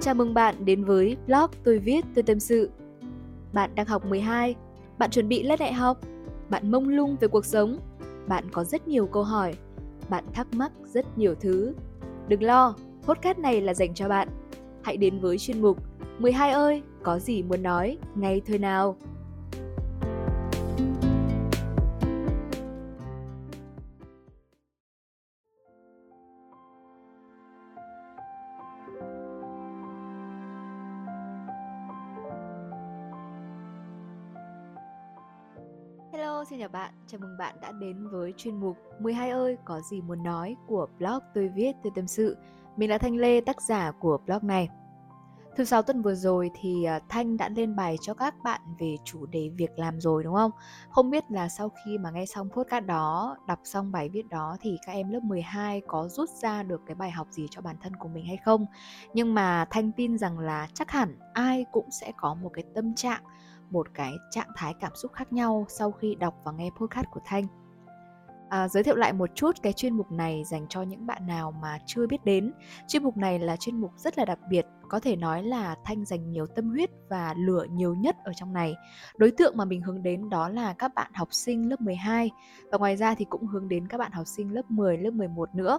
Chào mừng bạn đến với blog tôi viết tôi tâm sự. Bạn đang học 12, bạn chuẩn bị lên đại học, bạn mông lung về cuộc sống, bạn có rất nhiều câu hỏi, bạn thắc mắc rất nhiều thứ. Đừng lo, podcast này là dành cho bạn. Hãy đến với chuyên mục 12 ơi, có gì muốn nói ngay thôi nào. Xin chào bạn. Chào mừng bạn đã đến với chuyên mục 12 ơi có gì muốn nói của blog tôi viết tôi tâm sự. Mình là Thanh Lê, tác giả của blog này. Thứ sáu tuần vừa rồi thì à, Thanh đã lên bài cho các bạn về chủ đề việc làm rồi đúng không? Không biết là sau khi mà nghe xong podcast đó, đọc xong bài viết đó thì các em lớp 12 có rút ra được cái bài học gì cho bản thân của mình hay không? Nhưng mà Thanh tin rằng là chắc hẳn ai cũng sẽ có một cái tâm trạng một cái trạng thái cảm xúc khác nhau sau khi đọc và nghe podcast của Thanh. À, giới thiệu lại một chút cái chuyên mục này dành cho những bạn nào mà chưa biết đến. Chuyên mục này là chuyên mục rất là đặc biệt, có thể nói là Thanh dành nhiều tâm huyết và lửa nhiều nhất ở trong này. Đối tượng mà mình hướng đến đó là các bạn học sinh lớp 12 và ngoài ra thì cũng hướng đến các bạn học sinh lớp 10, lớp 11 nữa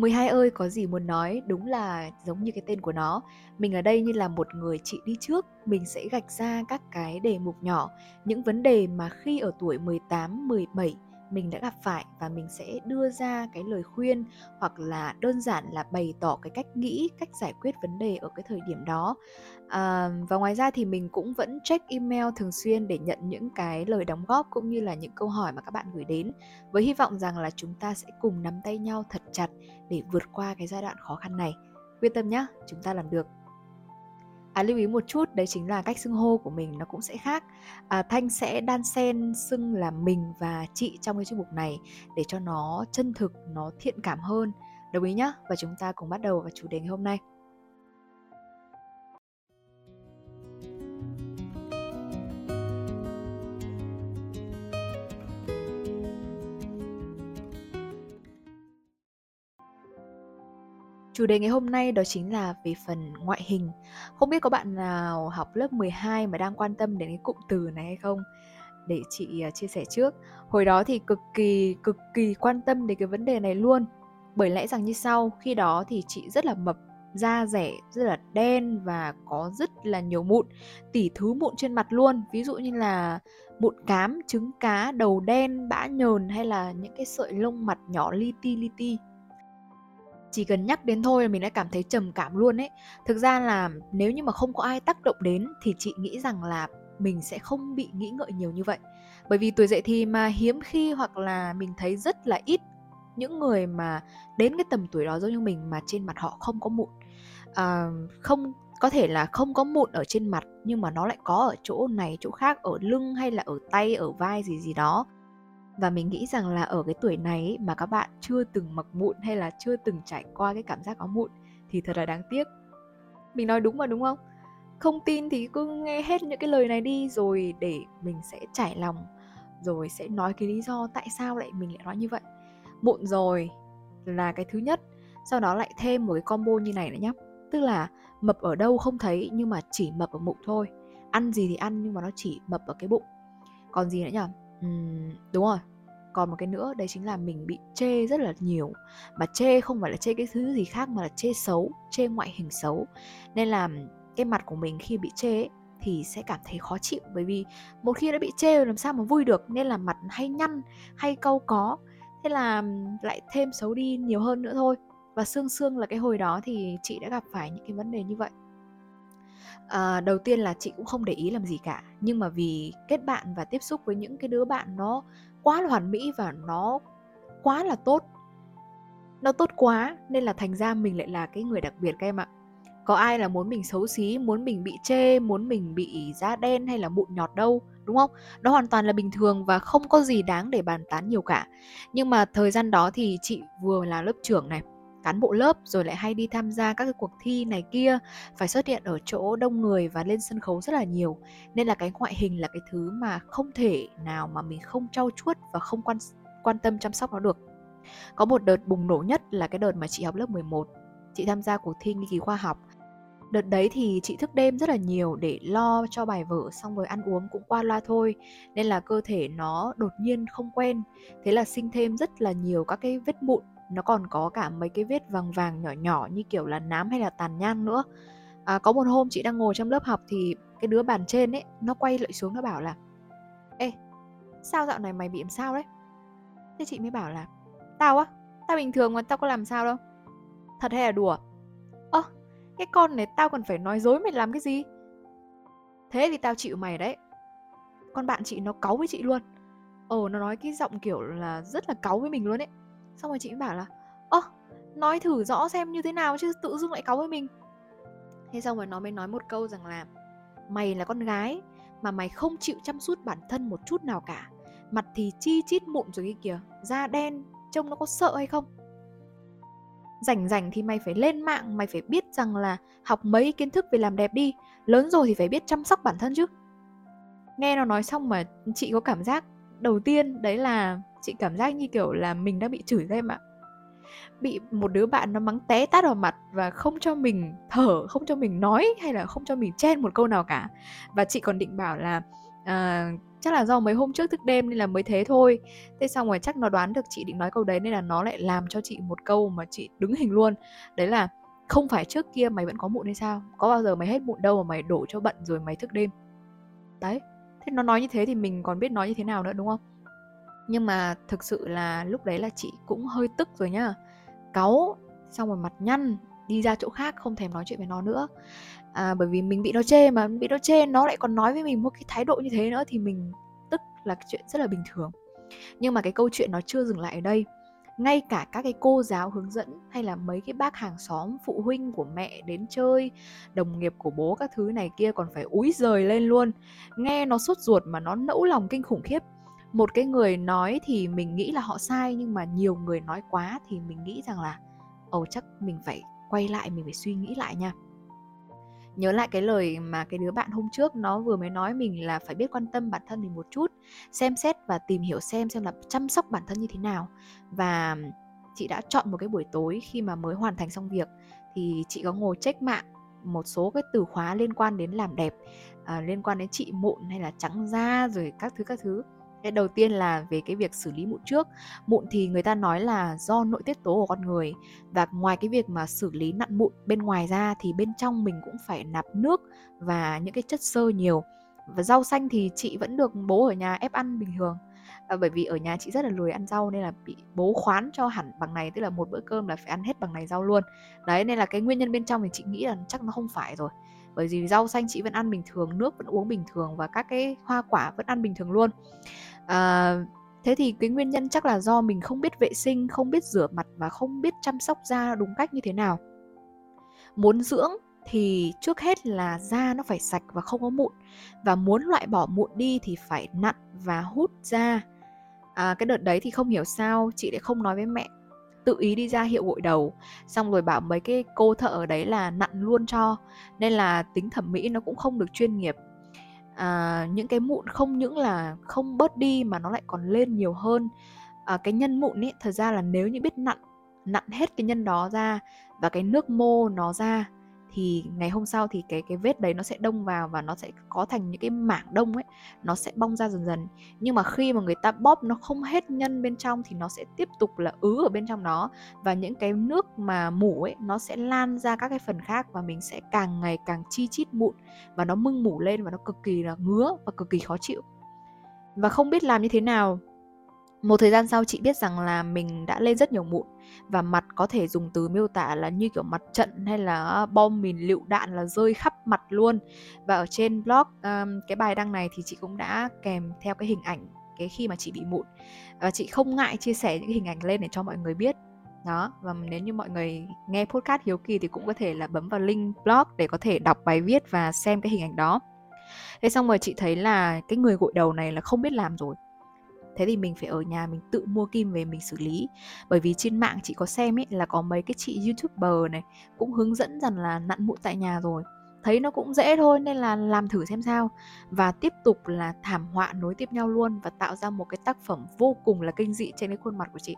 12 ơi có gì muốn nói? Đúng là giống như cái tên của nó. Mình ở đây như là một người chị đi trước. Mình sẽ gạch ra các cái đề mục nhỏ. Những vấn đề mà khi ở tuổi 18, 17 mình đã gặp phải và mình sẽ đưa ra cái lời khuyên hoặc là đơn giản là bày tỏ cái cách nghĩ cách giải quyết vấn đề ở cái thời điểm đó. À, và ngoài ra thì mình cũng vẫn check email thường xuyên để nhận những cái lời đóng góp cũng như là những câu hỏi mà các bạn gửi đến với hy vọng rằng là chúng ta sẽ cùng nắm tay nhau thật chặt để vượt qua cái giai đoạn khó khăn này. Quyết tâm nhé chúng ta làm được. À, lưu ý một chút đấy chính là cách xưng hô của mình nó cũng sẽ khác. À, Thanh sẽ đan xen xưng là mình và chị trong cái chuyên mục này để cho nó chân thực, nó thiện cảm hơn. Đồng ý nhá và chúng ta cùng bắt đầu vào chủ đề ngày hôm nay. Chủ đề ngày hôm nay đó chính là về phần ngoại hình. Không biết có bạn nào học lớp 12 mà đang quan tâm đến cái cụm từ này hay không? Để chị à, chia sẻ trước. Hồi đó thì cực kỳ cực kỳ quan tâm đến cái vấn đề này luôn. Bởi lẽ rằng như sau, khi đó thì chị rất là mập, da rẻ, rất là đen và có rất là nhiều mụn, tỉ thứ mụn trên mặt luôn. Ví dụ như là mụn cám, trứng cá, đầu đen, bã nhờn hay là những cái sợi lông mặt nhỏ li ti li ti chỉ cần nhắc đến thôi là mình đã cảm thấy trầm cảm luôn ấy. Thực ra là nếu như mà không có ai tác động đến thì chị nghĩ rằng là mình sẽ không bị nghĩ ngợi nhiều như vậy. Bởi vì tuổi dậy thì mà hiếm khi hoặc là mình thấy rất là ít những người mà đến cái tầm tuổi đó giống như mình mà trên mặt họ không có mụn. À, không có thể là không có mụn ở trên mặt nhưng mà nó lại có ở chỗ này chỗ khác ở lưng hay là ở tay ở vai gì gì đó và mình nghĩ rằng là ở cái tuổi này mà các bạn chưa từng mặc mụn hay là chưa từng trải qua cái cảm giác có mụn thì thật là đáng tiếc. Mình nói đúng mà đúng không? Không tin thì cứ nghe hết những cái lời này đi rồi để mình sẽ trải lòng rồi sẽ nói cái lý do tại sao lại mình lại nói như vậy. Mụn rồi là cái thứ nhất sau đó lại thêm một cái combo như này nữa nhé tức là mập ở đâu không thấy nhưng mà chỉ mập ở bụng thôi. Ăn gì thì ăn nhưng mà nó chỉ mập ở cái bụng. Còn gì nữa nhỉ uhm, đúng rồi còn một cái nữa đấy chính là mình bị chê rất là nhiều. Mà chê không phải là chê cái thứ gì khác mà là chê xấu chê ngoại hình xấu. Nên là cái mặt của mình khi bị chê ấy, thì sẽ cảm thấy khó chịu. Bởi vì một khi đã bị chê rồi làm sao mà vui được? Nên là mặt hay nhăn hay câu có. Thế là lại thêm xấu đi nhiều hơn nữa thôi. Và xương xương là cái hồi đó thì chị đã gặp phải những cái vấn đề như vậy. À, đầu tiên là chị cũng không để ý làm gì cả. Nhưng mà vì kết bạn và tiếp xúc với những cái đứa bạn nó quá là hoàn mỹ và nó quá là tốt. Nó tốt quá nên là thành ra mình lại là cái người đặc biệt các em ạ. Có ai là muốn mình xấu xí, muốn mình bị chê, muốn mình bị da đen hay là mụn nhọt đâu, đúng không? Nó hoàn toàn là bình thường và không có gì đáng để bàn tán nhiều cả. Nhưng mà thời gian đó thì chị vừa là lớp trưởng này cán bộ lớp rồi lại hay đi tham gia các cái cuộc thi này kia, phải xuất hiện ở chỗ đông người và lên sân khấu rất là nhiều. Nên là cái ngoại hình là cái thứ mà không thể nào mà mình không trau chuốt và không quan quan tâm chăm sóc nó được. Có một đợt bùng nổ nhất là cái đợt mà chị học lớp 11 Chị tham gia cuộc thi nghiên cứu khoa học. Đợt đấy thì chị thức đêm rất là nhiều để lo cho bài vở, xong rồi ăn uống cũng qua loa thôi, Nên là cơ thể nó đột nhiên không quen. Thế là sinh thêm rất là nhiều các cái vết mụn nó còn có cả mấy cái vết vàng vàng nhỏ nhỏ như kiểu là nám hay là tàn nhang nữa. À, Có một hôm chị đang ngồi trong lớp học thì cái đứa bàn trên ấy Nó quay lại xuống nó bảo là Ê, sao dạo này mày bị làm sao đấy? Thế chị mới bảo là Tao á, tao bình thường mà tao có làm sao đâu. Thật hay là đùa? Ơ, cái con này tao còn phải nói dối mày làm cái gì? Thế thì tao chịu mày đấy. Con bạn chị nó cáu với chị luôn. Ồ nó nói cái giọng kiểu là rất là cáu với mình luôn ấy xong rồi chị mới bảo là, ơ, nói thử rõ xem như thế nào chứ tự dưng lại cáu với mình. Thế xong rồi nó mới nói một câu rằng là, mày là con gái mà mày không chịu chăm chút bản thân một chút nào cả. Mặt thì chi chít mụn rồi kia kìa, da đen, trông nó có sợ hay không? Rảnh rảnh thì mày phải lên mạng, mày phải biết rằng là học mấy kiến thức về làm đẹp đi. Lớn rồi thì phải biết chăm sóc bản thân chứ. Nghe nó nói xong mà chị có cảm giác đầu tiên đấy là chị cảm giác như kiểu là mình đang bị chửi thêm em ạ. Bị một đứa bạn nó mắng té tát vào mặt và không cho mình thở không cho mình nói hay là không cho mình chen một câu nào cả. Và chị còn định bảo là uh, chắc là do mấy hôm trước thức đêm nên là mới thế thôi. Thế xong rồi chắc nó đoán được chị định nói câu đấy nên là nó lại làm cho chị một câu mà chị đứng hình luôn. Đấy là không phải trước kia mày vẫn có mụn hay sao? Có bao giờ mày hết mụn đâu mà mày đổ cho bận rồi mày thức đêm? Đấy thế nó nói như thế thì mình còn biết nói như thế nào nữa đúng không? Nhưng mà thực sự là lúc đấy là chị cũng hơi tức rồi nhá. Cáu xong rồi mặt nhăn đi ra chỗ khác không thèm nói chuyện với nó nữa. À, bởi vì mình bị nó chê mà bị nó chê nó lại còn nói với mình một cái thái độ như thế nữa thì mình tức là cái chuyện rất là bình thường. Nhưng mà cái câu chuyện nó chưa dừng lại ở đây. Ngay cả các cái cô giáo hướng dẫn hay là mấy cái bác hàng xóm phụ huynh của mẹ đến chơi đồng nghiệp của bố các thứ này kia còn phải úi rời lên luôn. Nghe nó sốt ruột mà nó nẫu lòng kinh khủng khiếp một cái người nói thì mình nghĩ là họ sai nhưng mà nhiều người nói quá thì mình nghĩ rằng là ồ chắc mình phải quay lại mình phải suy nghĩ lại nha. Nhớ lại cái lời mà cái đứa bạn hôm trước nó vừa mới nói mình là phải biết quan tâm bản thân mình một chút xem xét và tìm hiểu xem xem là chăm sóc bản thân như thế nào. Và chị đã chọn một cái buổi tối khi mà mới hoàn thành xong việc thì chị có ngồi check mạng một số cái từ khóa liên quan đến làm đẹp à, liên quan đến trị mụn hay là trắng da rồi các thứ các thứ cái đầu tiên là về cái việc xử lý mụn trước. Mụn thì người ta nói là do nội tiết tố của con người. Và ngoài cái việc mà xử lý nặn mụn bên ngoài ra thì bên trong mình cũng phải nạp nước và những cái chất xơ nhiều. Và rau xanh thì chị vẫn được bố ở nhà ép ăn bình thường. À, bởi vì ở nhà chị rất là lười ăn rau nên là bị bố khoán cho hẳn bằng này tức là một bữa cơm là phải ăn hết bằng này rau luôn. Đấy nên là cái nguyên nhân bên trong thì chị nghĩ là chắc nó không phải rồi. Bởi vì rau xanh chị vẫn ăn bình thường nước vẫn uống bình thường và các cái hoa quả vẫn ăn bình thường luôn à, thế thì cái nguyên nhân chắc là do mình không biết vệ sinh không biết rửa mặt và không biết chăm sóc da đúng cách như thế nào. Muốn dưỡng thì trước hết là da nó phải sạch và không có mụn. Và muốn loại bỏ mụn đi thì phải nặn và hút da. À, cái đợt đấy thì không hiểu sao chị lại không nói với mẹ. Tự ý đi ra hiệu gội đầu xong rồi bảo mấy cái cô thợ ở đấy là nặn luôn cho. Nên là tính thẩm mỹ nó cũng không được chuyên nghiệp à, những cái mụn không những là không bớt đi mà nó lại còn lên nhiều hơn. À, cái nhân mụn ấy thật ra là nếu như biết nặn nặn hết cái nhân đó ra và cái nước mô nó ra thì ngày hôm sau thì cái cái vết đấy nó sẽ đông vào và nó sẽ có thành những cái mảng đông ấy, nó sẽ bong ra dần dần. Nhưng mà khi mà người ta bóp nó không hết nhân bên trong thì nó sẽ tiếp tục là ứ ở bên trong đó. Và những cái nước mà mủ ấy, nó sẽ lan ra các cái phần khác và mình sẽ càng ngày càng chi chít mụn và nó mưng mủ lên và nó cực kỳ là ngứa và cực kỳ khó chịu. Và không biết làm như thế nào một thời gian sau chị biết rằng là mình đã lên rất nhiều mụn và mặt có thể dùng từ miêu tả là như kiểu mặt trận hay là bom mìn lựu đạn là rơi khắp mặt luôn. Và ở trên blog um, cái bài đăng này thì chị cũng đã kèm theo cái hình ảnh cái khi mà chị bị mụn. Và chị không ngại chia sẻ những hình ảnh lên để cho mọi người biết. Đó và nếu như mọi người nghe podcast hiếu kỳ thì cũng có thể là bấm vào link blog để có thể đọc bài viết và xem cái hình ảnh đó. Thế xong rồi chị thấy là cái người gội đầu này là không biết làm rồi thế thì mình phải ở nhà mình tự mua kim về mình xử lý. Bởi vì trên mạng chị có xem ấy là có mấy cái chị youtuber này cũng hướng dẫn rằng là nặn mụn tại nhà rồi. Thấy nó cũng dễ thôi nên là làm thử xem sao. Và tiếp tục là thảm họa nối tiếp nhau luôn và tạo ra một cái tác phẩm vô cùng là kinh dị trên cái khuôn mặt của chị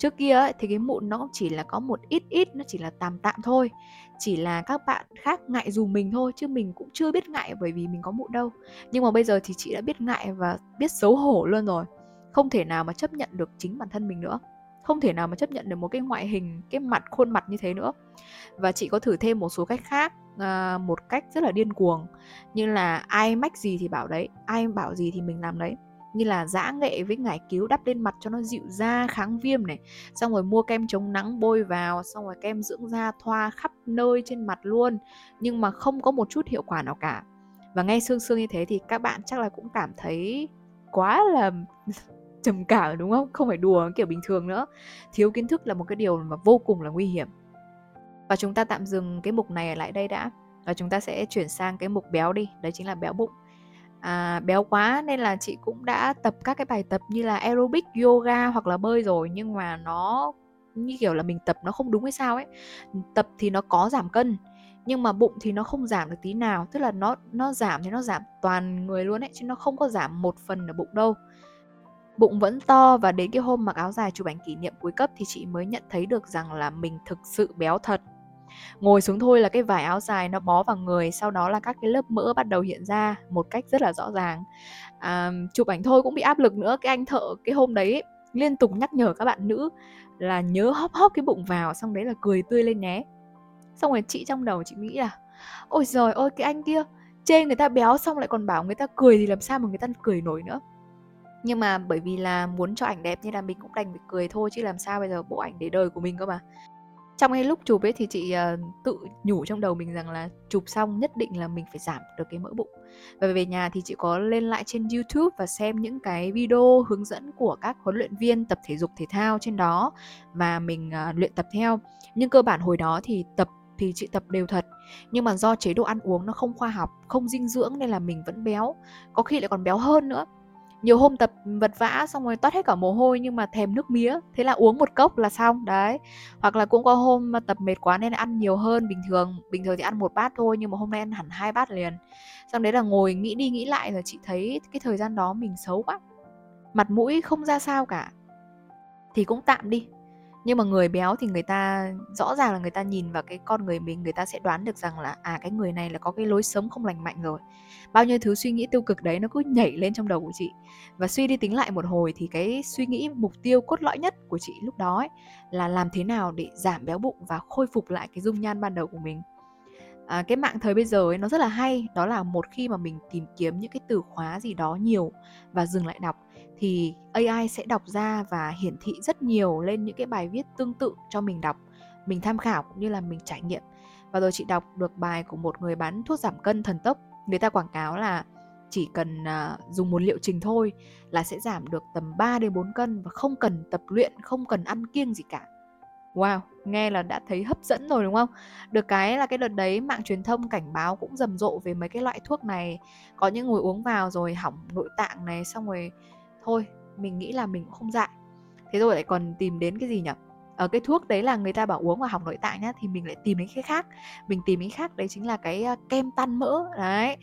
trước kia ấy, thì cái mụn nó cũng chỉ là có một ít ít nó chỉ là tạm tạm thôi. Chỉ là các bạn khác ngại dù mình thôi chứ mình cũng chưa biết ngại bởi vì mình có mụn đâu. Nhưng mà bây giờ thì chị đã biết ngại và biết xấu hổ luôn rồi. Không thể nào mà chấp nhận được chính bản thân mình nữa. Không thể nào mà chấp nhận được một cái ngoại hình cái mặt khuôn mặt như thế nữa. Và chị có thử thêm một số cách khác à, một cách rất là điên cuồng. Như là ai mách gì thì bảo đấy ai bảo gì thì mình làm đấy như là giã nghệ với ngải cứu đắp lên mặt cho nó dịu da, kháng viêm này. Xong rồi mua kem chống nắng bôi vào, xong rồi kem dưỡng da thoa khắp nơi trên mặt luôn. Nhưng mà không có một chút hiệu quả nào cả. Và nghe sương sương như thế thì các bạn chắc là cũng cảm thấy quá là trầm cảm, đúng không? Không phải đùa kiểu bình thường nữa. Thiếu kiến thức là một cái điều mà vô cùng là nguy hiểm. Và chúng ta tạm dừng cái mục này ở lại đây đã. Và chúng ta sẽ chuyển sang cái mục béo đi. Đấy chính là béo bụng à, béo quá nên là chị cũng đã tập các cái bài tập như là aerobic yoga hoặc là bơi rồi nhưng mà nó như kiểu là mình tập nó không đúng hay sao ấy. Tập thì nó có giảm cân nhưng mà bụng thì nó không giảm được tí nào tức là nó nó giảm thì nó giảm toàn người luôn ấy chứ nó không có giảm một phần ở bụng đâu. Bụng vẫn to và đến cái hôm mặc áo dài chụp ảnh kỷ niệm cuối cấp thì chị mới nhận thấy được rằng là mình thực sự béo thật ngồi xuống thôi là cái vải áo dài nó bó vào người sau đó là các cái lớp mỡ bắt đầu hiện ra một cách rất là rõ ràng. À, chụp ảnh thôi cũng bị áp lực nữa. Cái anh thợ cái hôm đấy ấy, liên tục nhắc nhở các bạn nữ là nhớ hóp hóp cái bụng vào xong đấy là cười tươi lên nhé xong rồi chị trong đầu chị nghĩ là ôi rồi ôi cái anh kia chê người ta béo xong lại còn bảo người ta cười thì làm sao mà người ta cười nổi nữa? Nhưng mà bởi vì là muốn cho ảnh đẹp nên là mình cũng đành phải cười thôi chứ làm sao bây giờ bộ ảnh để đời của mình cơ mà trong cái lúc chụp ấy thì chị uh, tự nhủ trong đầu mình rằng là chụp xong nhất định là mình phải giảm được cái mỡ bụng. Và về nhà thì chị có lên lại trên YouTube và xem những cái video hướng dẫn của các huấn luyện viên tập thể dục thể thao trên đó và mình uh, luyện tập theo. Nhưng cơ bản hồi đó thì tập thì chị tập đều thật nhưng mà do chế độ ăn uống nó không khoa học không dinh dưỡng nên là mình vẫn béo. Có khi lại còn béo hơn nữa nhiều hôm tập vật vã xong rồi toát hết cả mồ hôi nhưng mà thèm nước mía, thế là uống một cốc là xong, đấy. Hoặc là cũng có hôm mà tập mệt quá nên ăn nhiều hơn, bình thường bình thường thì ăn một bát thôi nhưng mà hôm nay ăn hẳn hai bát liền. Xong đấy là ngồi nghĩ đi nghĩ lại rồi chị thấy cái thời gian đó mình xấu quá, mặt mũi không ra sao cả. Thì cũng tạm đi nhưng mà người béo thì người ta rõ ràng là người ta nhìn vào cái con người mình người ta sẽ đoán được rằng là à cái người này là có cái lối sống không lành mạnh rồi. Bao nhiêu thứ suy nghĩ tiêu cực đấy nó cứ nhảy lên trong đầu của chị. Và suy đi tính lại một hồi thì cái suy nghĩ mục tiêu cốt lõi nhất của chị lúc đó ấy, là làm thế nào để giảm béo bụng và khôi phục lại cái dung nhan ban đầu của mình à, cái mạng thời bây giờ ấy nó rất là hay. Đó là một khi mà mình tìm kiếm những cái từ khóa gì đó nhiều và dừng lại đọc thì AI sẽ đọc ra và hiển thị rất nhiều lên những cái bài viết tương tự cho mình đọc mình tham khảo cũng như là mình trải nghiệm. Và rồi chị đọc được bài của một người bán thuốc giảm cân thần tốc. Người ta quảng cáo là chỉ cần uh, dùng một liệu trình thôi là sẽ giảm được tầm 3 đến 4 cân và không cần tập luyện, không cần ăn kiêng gì cả. Wow, nghe là đã thấy hấp dẫn rồi đúng không? Được cái là cái đợt đấy mạng truyền thông cảnh báo cũng rầm rộ về mấy cái loại thuốc này. Có những người uống vào rồi hỏng nội tạng này xong rồi thôi, mình nghĩ là mình cũng không dại. Thế rồi lại còn tìm đến cái gì nhỉ? ở cái thuốc đấy là người ta bảo uống và hỏng nội tạng nhá thì mình lại tìm đến cái khác mình tìm cái khác đấy chính là cái ờ, kem tan mỡ đấy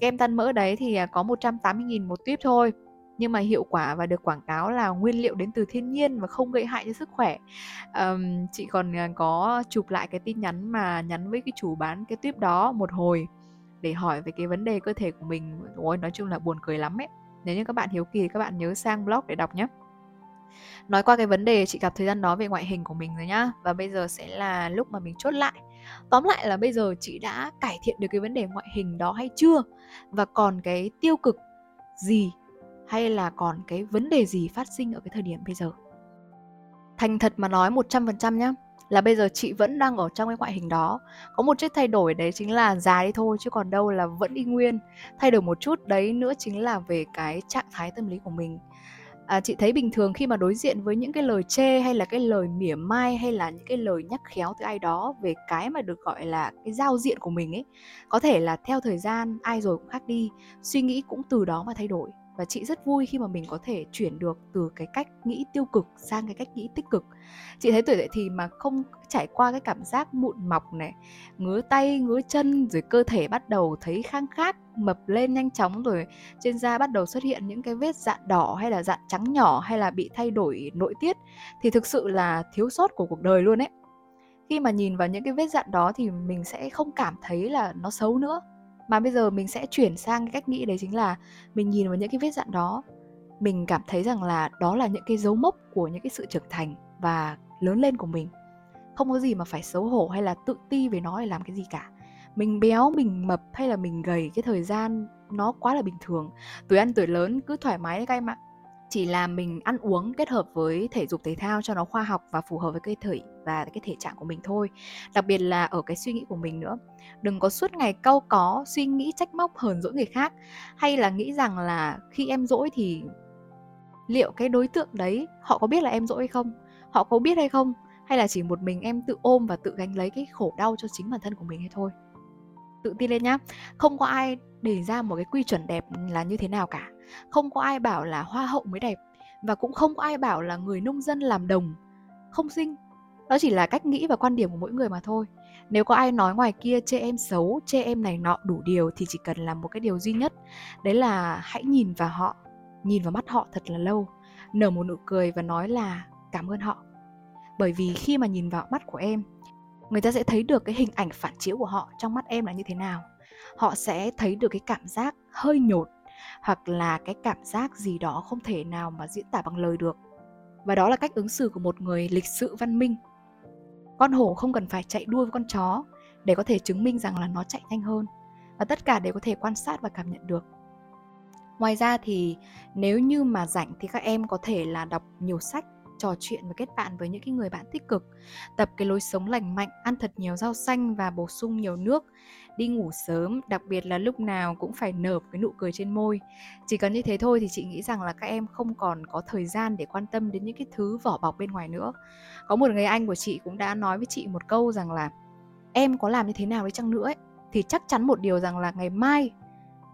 kem tan mỡ đấy thì à, có 180.000 một tuyếp thôi nhưng mà hiệu quả và được quảng cáo là nguyên liệu đến từ thiên nhiên và không gây hại cho sức khỏe. Um, chị còn ờ, có chụp lại cái tin nhắn mà nhắn với cái chủ bán cái tuyếp đó một hồi để hỏi về cái vấn đề cơ thể của mình. Ôi nói chung là buồn cười lắm ấy. Nếu như các bạn hiếu kỳ thì các bạn nhớ sang blog để đọc nhé nói qua cái vấn đề chị gặp thời gian đó về ngoại hình của mình rồi nhá. Và bây giờ sẽ là lúc mà mình chốt lại. Tóm lại là bây giờ chị đã cải thiện được cái vấn đề ngoại hình đó hay chưa? Và còn cái tiêu cực gì hay là còn cái vấn đề gì phát sinh ở cái thời điểm bây giờ? Thành thật mà nói 100% nhá là bây giờ chị vẫn đang ở trong cái ngoại hình đó. Có một chút thay đổi đấy chính là già đi thôi chứ còn đâu là vẫn y nguyên. Thay đổi một chút đấy nữa chính là về cái trạng thái tâm lý của mình. À, chị thấy bình thường khi mà đối diện với những cái lời chê hay là cái lời mỉa mai hay là những cái lời nhắc khéo từ ai đó về cái mà được gọi là cái giao diện của mình ấy có thể là theo thời gian ai rồi cũng khác đi suy nghĩ cũng từ đó mà thay đổi và chị rất vui khi mà mình có thể chuyển được từ cái cách nghĩ tiêu cực sang cái cách nghĩ tích cực. Chị thấy tuổi dậy thì mà không trải qua cái cảm giác mụn mọc này, ngứa tay, ngứa chân, rồi cơ thể bắt đầu thấy khang khác mập lên nhanh chóng, rồi trên da bắt đầu xuất hiện những cái vết dạn đỏ hay là dạn trắng nhỏ hay là bị thay đổi nội tiết, thì thực sự là thiếu sót của cuộc đời luôn ấy. Khi mà nhìn vào những cái vết dạn đó thì mình sẽ không cảm thấy là nó xấu nữa mà bây giờ mình sẽ chuyển sang cái cách nghĩ đấy chính là mình nhìn vào những cái vết dạn đó. Mình cảm thấy rằng là đó là những cái dấu mốc của những cái sự trưởng thành và lớn lên của mình. Không có gì mà phải xấu hổ hay là tự ti về nó để làm cái gì cả. Mình béo, mình mập hay là mình gầy, cái thời gian nó quá là bình thường. Tuổi ăn tuổi lớn, cứ thoải mái các em ạ chỉ là mình ăn uống kết hợp với thể dục thể thao cho nó khoa học và phù hợp với cái thể và cái thể trạng của mình thôi. Đặc biệt là ở cái suy nghĩ của mình nữa. Đừng có suốt ngày câu có, suy nghĩ trách móc hờn dỗi người khác. Hay là nghĩ rằng là khi em dỗi thì liệu cái đối tượng đấy, họ có biết là em dỗi hay không? Họ có biết hay không? Hay là chỉ một mình em tự ôm và tự gánh lấy cái khổ đau cho chính bản thân của mình hay thôi? Tự tin lên nhá. Không có ai đề ra một cái quy chuẩn đẹp là như thế nào cả. Không có ai bảo là hoa hậu mới đẹp và cũng không có ai bảo là người nông dân làm đồng không xinh. Đó chỉ là cách nghĩ và quan điểm của mỗi người mà thôi. Nếu có ai nói ngoài kia, chê em xấu, chê em này nọ đủ điều thì chỉ cần làm một cái điều duy nhất. Đấy là hãy nhìn vào họ, nhìn vào mắt họ thật là lâu, nở một nụ cười và nói là cảm ơn họ. Bởi vì khi mà nhìn vào mắt của em người ta sẽ thấy được cái hình ảnh phản chiếu của họ trong mắt em là như thế nào. Họ sẽ thấy được cái cảm giác hơi nhột, hoặc là cái cảm giác gì đó không thể nào mà diễn tả bằng lời được. Và đó là cách ứng xử của một người lịch sự văn minh. Con hổ không cần phải chạy đua với con chó để có thể chứng minh rằng là nó chạy nhanh hơn, và tất cả đều có thể quan sát và cảm nhận được. Ngoài ra thì nếu như mà rảnh thì các em có thể là đọc nhiều sách trò chuyện và kết bạn với những cái người bạn tích cực. Tập cái lối sống lành mạnh ăn thật nhiều rau xanh và bổ sung nhiều nước. Đi ngủ sớm đặc biệt là lúc nào cũng phải nở cái nụ cười trên môi. Chỉ cần như thế thôi thì chị nghĩ rằng là các em không còn có thời gian để quan tâm đến những cái thứ vỏ bọc bên ngoài nữa. Có một người anh của chị cũng đã nói với chị một câu rằng là em có làm như thế nào đi chăng nữa ấy, thì chắc chắn một điều rằng là ngày mai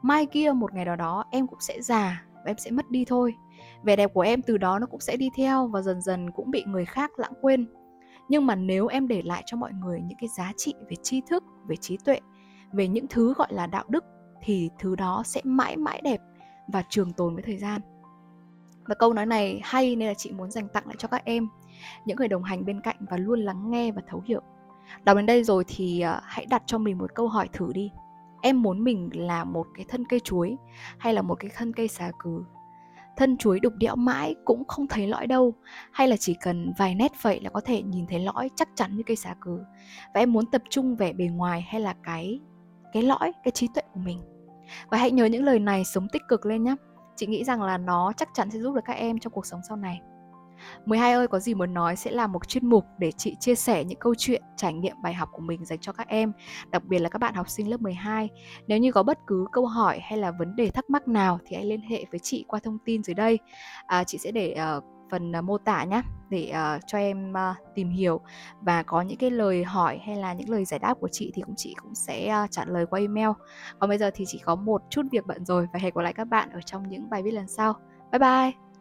mai kia một ngày nào đó em cũng sẽ già và em sẽ mất đi thôi vẻ đẹp của em từ đó nó cũng sẽ đi theo và dần dần cũng bị người khác lãng quên. Nhưng mà nếu em để lại cho mọi người những cái giá trị về tri thức, về trí tuệ, về những thứ gọi là đạo đức, thì thứ đó sẽ mãi mãi đẹp và trường tồn với thời gian. Và câu nói này hay nên là chị muốn dành tặng lại cho các em, những người đồng hành bên cạnh và luôn lắng nghe và thấu hiểu. Đọc đến đây rồi thì ờ, hãy đặt cho mình một câu hỏi thử đi. Em muốn mình là một cái thân cây chuối hay là một cái thân cây xà cừ? Thân chuối đục đẽo mãi cũng không thấy lõi đâu. Hay là chỉ cần vài nét vậy là có thể nhìn thấy lõi chắc chắn như cây xà cừ. Và em muốn tập trung vẻ bề ngoài hay là cái cái lõi, cái trí tuệ của mình? Và hãy nhớ những lời này sống tích cực lên nhé chị nghĩ rằng là nó chắc chắn sẽ giúp được các em trong cuộc sống sau này. 12 ơi có gì muốn nói sẽ là một chuyên mục để chị chia sẻ những câu chuyện trải nghiệm bài học của mình dành cho các em, đặc biệt là các bạn học sinh lớp 12. Nếu như có bất cứ câu hỏi hay là vấn đề thắc mắc nào thì hãy liên hệ với chị qua thông tin dưới đây. À, chị sẽ để uh, phần uh, mô tả nhé để uh, cho em uh, tìm hiểu và có những cái lời hỏi hay là những lời giải đáp của chị thì cũng chị cũng sẽ uh, trả lời qua email. Còn bây giờ thì chỉ có một chút việc bận rồi và hẹn gặp lại các bạn ở trong những bài viết lần sau. Bye bye.